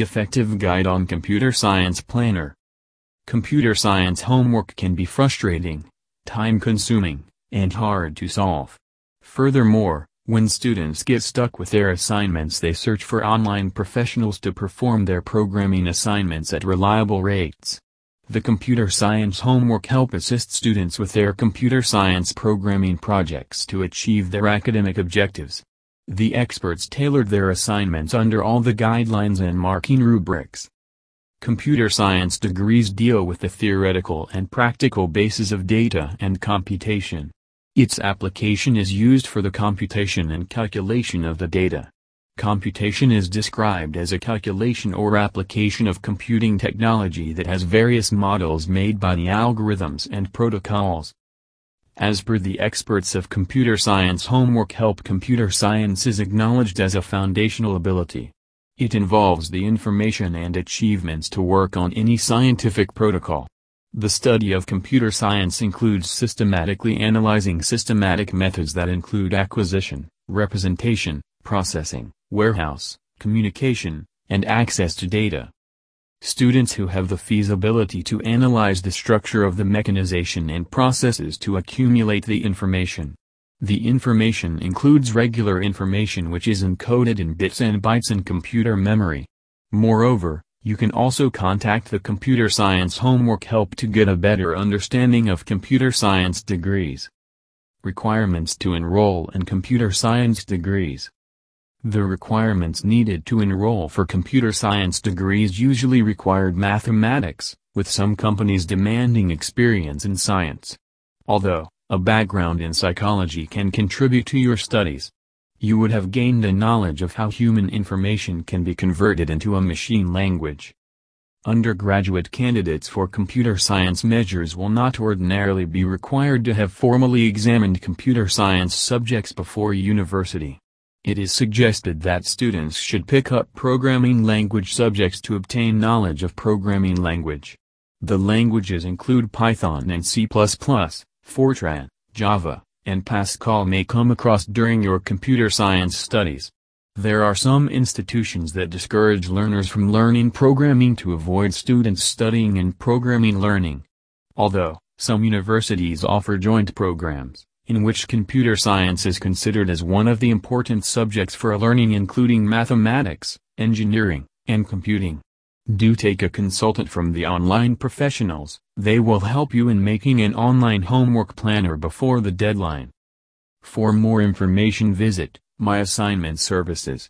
Effective Guide on Computer Science Planner Computer science homework can be frustrating, time-consuming, and hard to solve. Furthermore, when students get stuck with their assignments they search for online professionals to perform their programming assignments at reliable rates. The Computer Science Homework Help assists students with their computer science programming projects to achieve their academic objectives. The experts tailored their assignments under all the guidelines and marking rubrics. Computer science degrees deal with the theoretical and practical basis of data and computation. Its application is used for the computation and calculation of the data. Computation is described as a calculation or application of computing technology that has various models made by the algorithms and protocols. As per the experts of computer science homework help computer science is acknowledged as a foundational ability. It involves the information and achievements to work on any scientific protocol. The study of computer science includes systematically analyzing systematic methods that include acquisition, representation, processing, warehouse, communication, and access to data. Students who have the feasibility to analyze the structure of the mechanization and processes to accumulate the information. The information includes regular information which is encoded in bits and bytes in computer memory. Moreover, you can also contact the Computer Science Homework Help to get a better understanding of computer science degrees. Requirements to enroll in computer science degrees. The requirements needed to enroll for computer science degrees usually required mathematics, with some companies demanding experience in science. Although, a background in psychology can contribute to your studies. You would have gained a knowledge of how human information can be converted into a machine language. Undergraduate candidates for computer science measures will not ordinarily be required to have formally examined computer science subjects before university. It is suggested that students should pick up programming language subjects to obtain knowledge of programming language. The languages include Python and C++, Fortran, Java, and Pascal may come across during your computer science studies. There are some institutions that discourage learners from learning programming to avoid students studying in programming learning. Although, some universities offer joint programs in which computer science is considered as one of the important subjects for learning including mathematics, engineering, and computing. Do take a consultant from the online professionals, they will help you in making an online homework planner before the deadline. For more information visit, My Assignment Services.